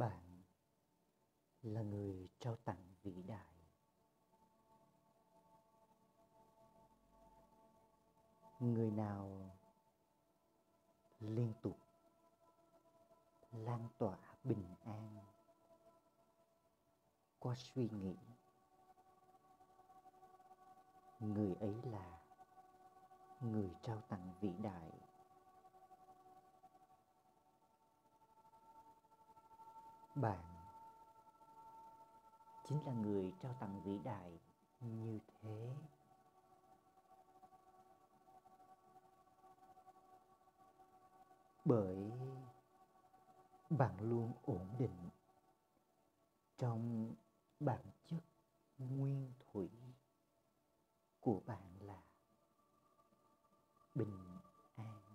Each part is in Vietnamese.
bạn là người trao tặng vĩ đại. Người nào liên tục lan tỏa bình an qua suy nghĩ, người ấy là người trao tặng vĩ đại. Bạn chính là người trao tặng vĩ đại như thế. Bởi bạn luôn ổn định trong bản chất nguyên thủy của bạn là bình an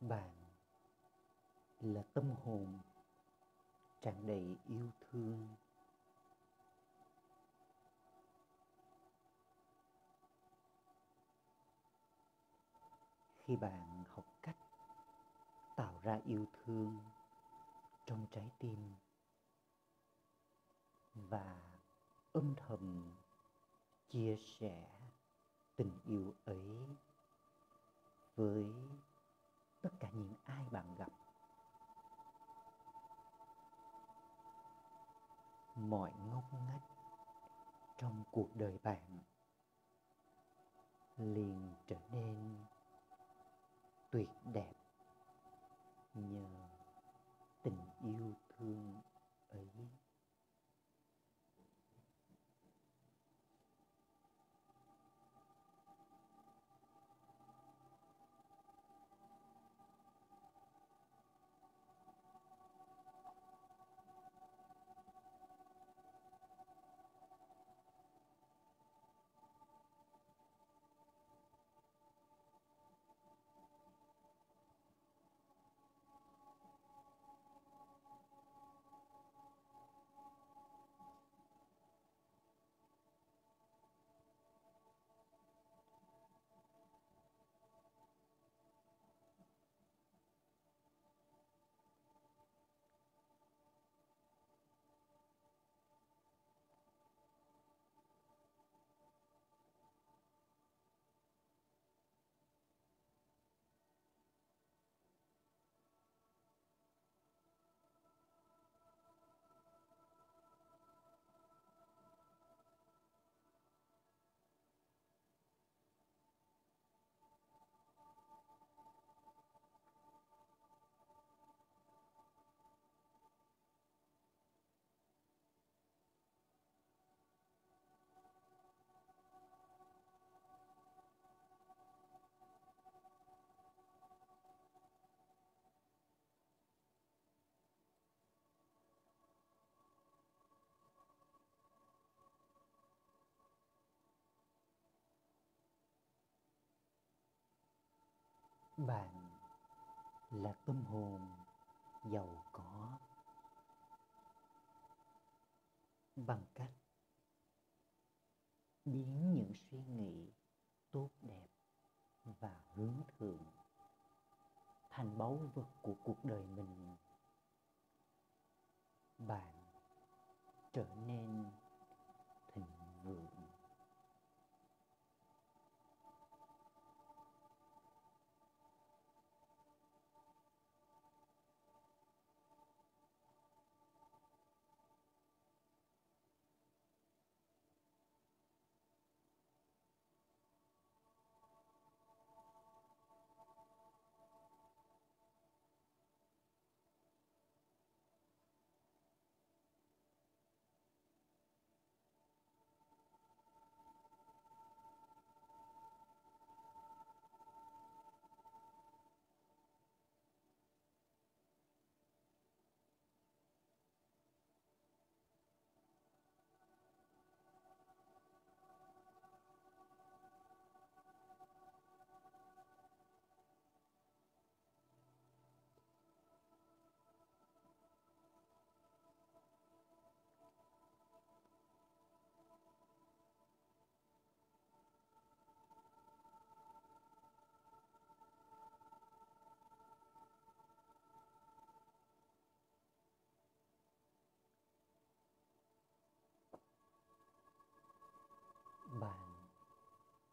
bạn là tâm hồn tràn đầy yêu thương. Khi bạn học cách tạo ra yêu thương trong trái tim và âm thầm chia sẻ tình yêu ấy với tất cả những ai bạn gặp, mọi ngóc ngách trong cuộc đời bạn liền trở nên tuyệt đẹp. Bạn là tâm hồn giàu có. Bằng cách biến những suy nghĩ tốt đẹp và hướng thượng thành báu vật của cuộc đời mình, bạn trở nên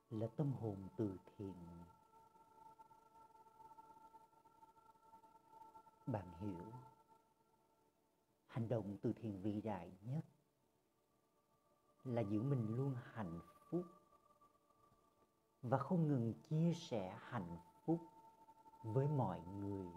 là tâm hồn từ thiện. Bạn hiểu, hành động từ thiện vĩ đại nhất là giữ mình luôn hạnh phúc và không ngừng chia sẻ hạnh phúc với mọi người.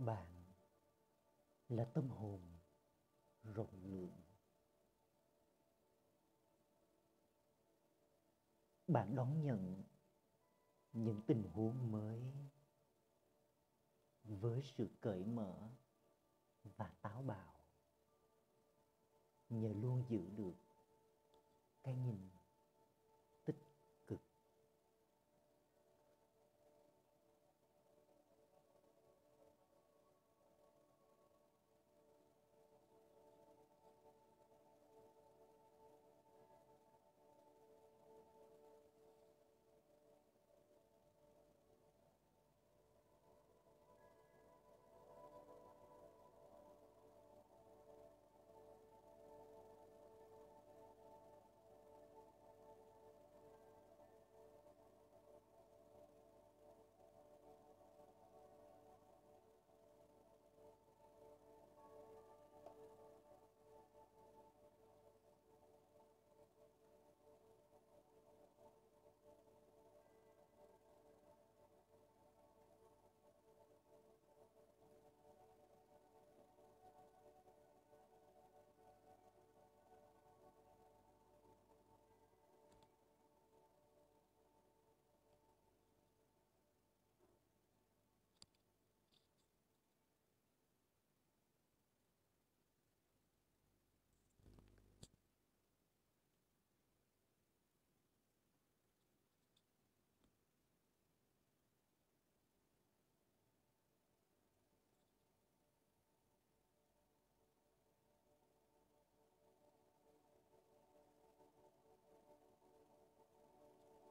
Bạn là tâm hồn rộng lượng. Bạn đón nhận những tình huống mới với sự cởi mở và táo bạo, nhờ luôn giữ được cái nhìn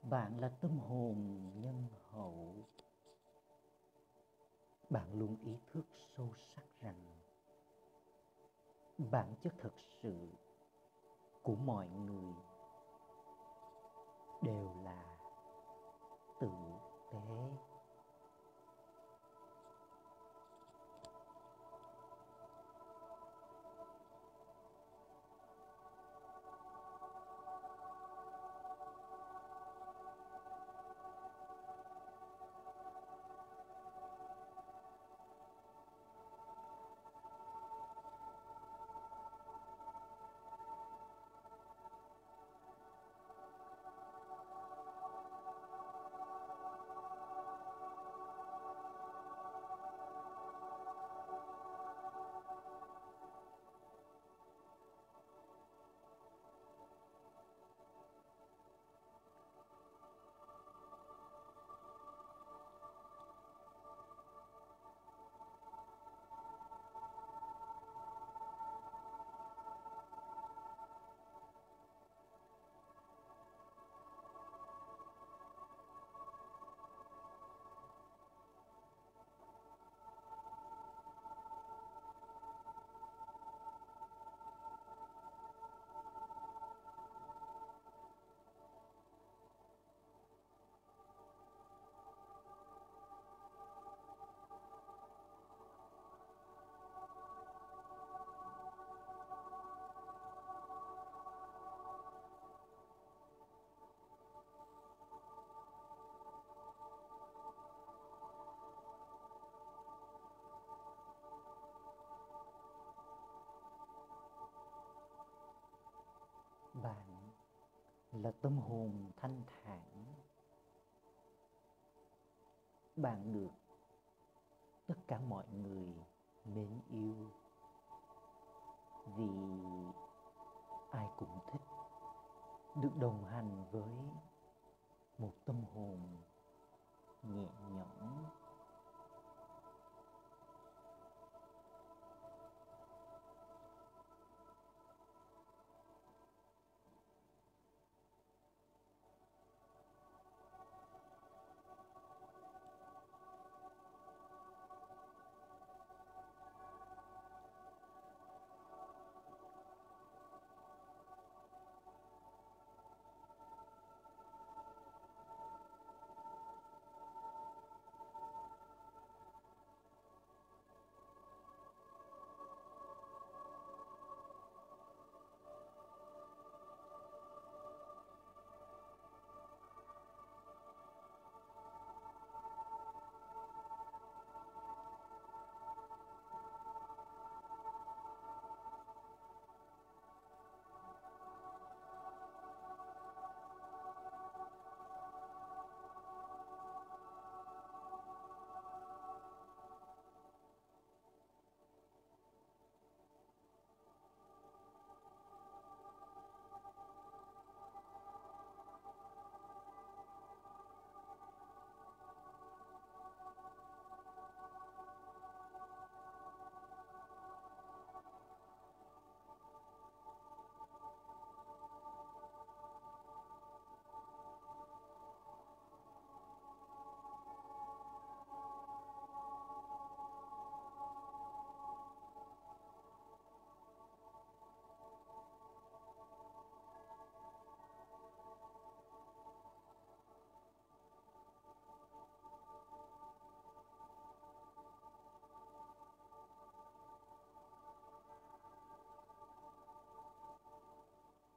bạn là tâm hồn nhân hậu. Bạn luôn ý thức sâu sắc rằng bản chất thật sự của mọi người đều là tử tế. Là tâm hồn thanh thản. Bạn được tất cả mọi người mến yêu vì ai cũng thích được đồng hành với một tâm hồn nhẹ nhõm.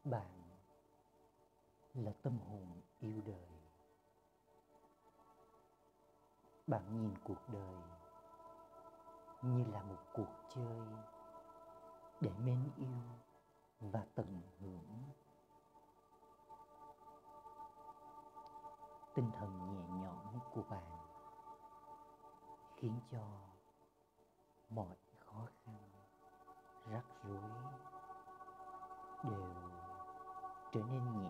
Bạn là tâm hồn yêu đời. Bạn nhìn cuộc đời như là một cuộc chơi để mến yêu và tận hưởng. Tinh thần nhẹ nhõm của bạn khiến cho mọi khó khăn rắc rối đều trở nên nhẹ nhàng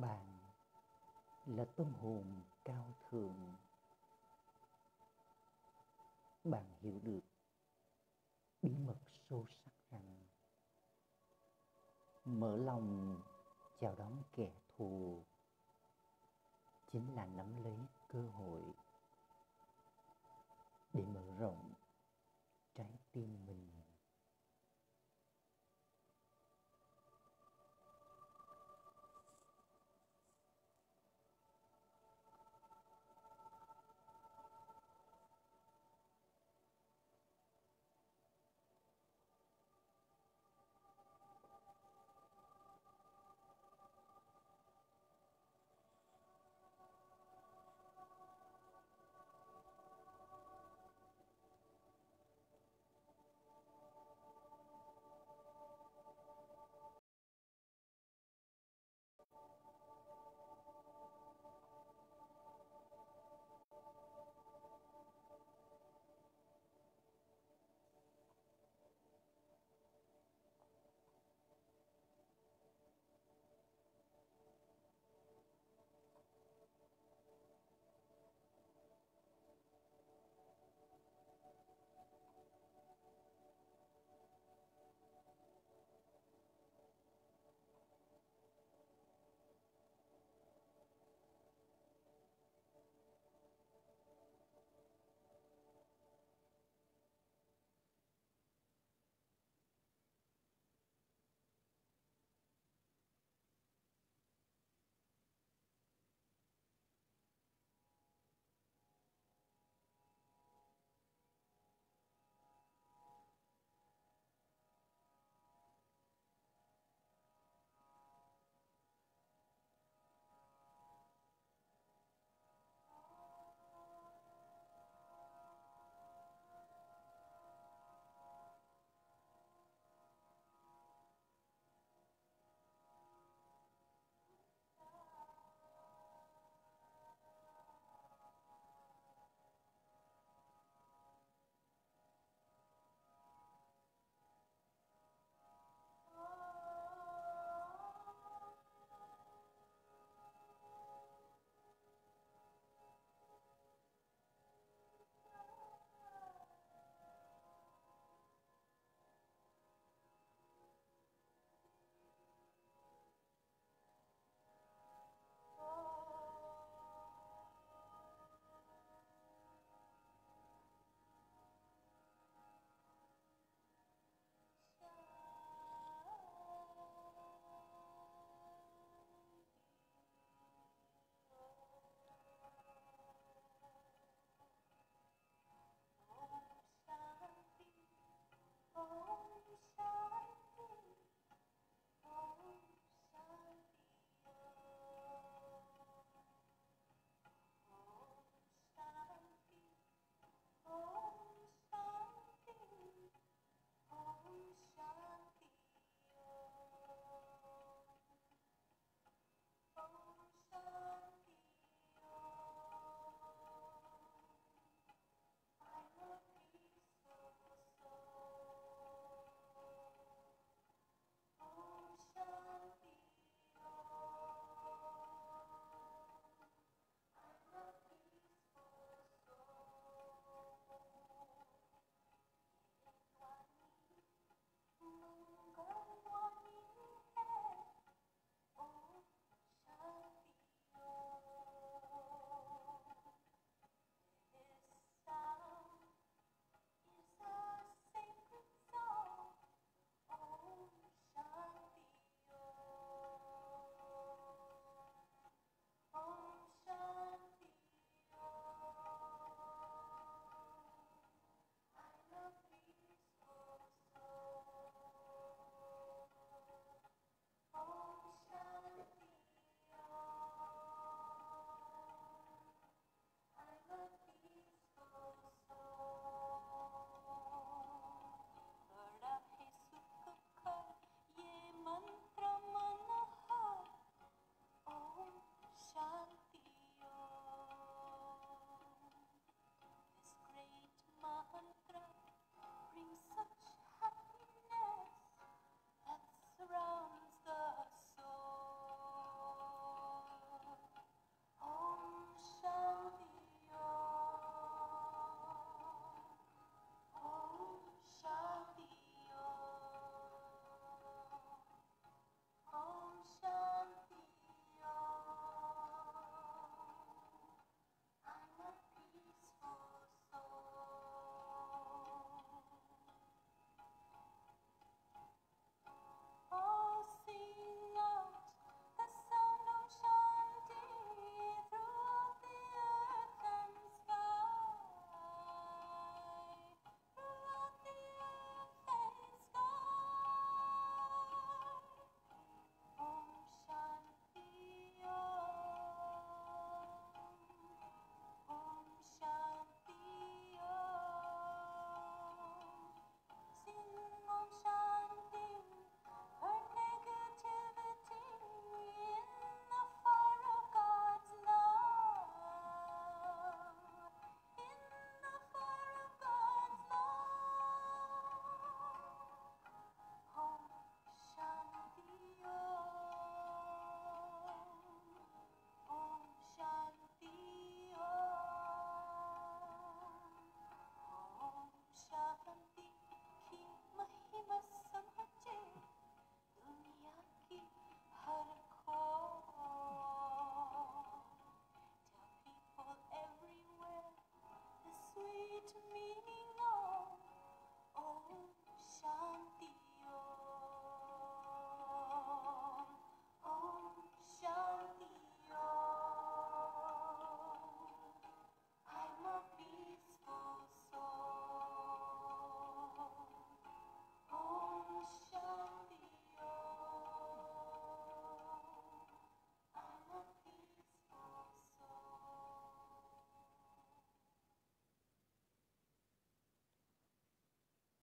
bạn là tâm hồn cao thượng. Bạn hiểu được bí mật sâu sắc rằng mở lòng chào đón kẻ thù chính là nắm lấy cơ hội để mở rộng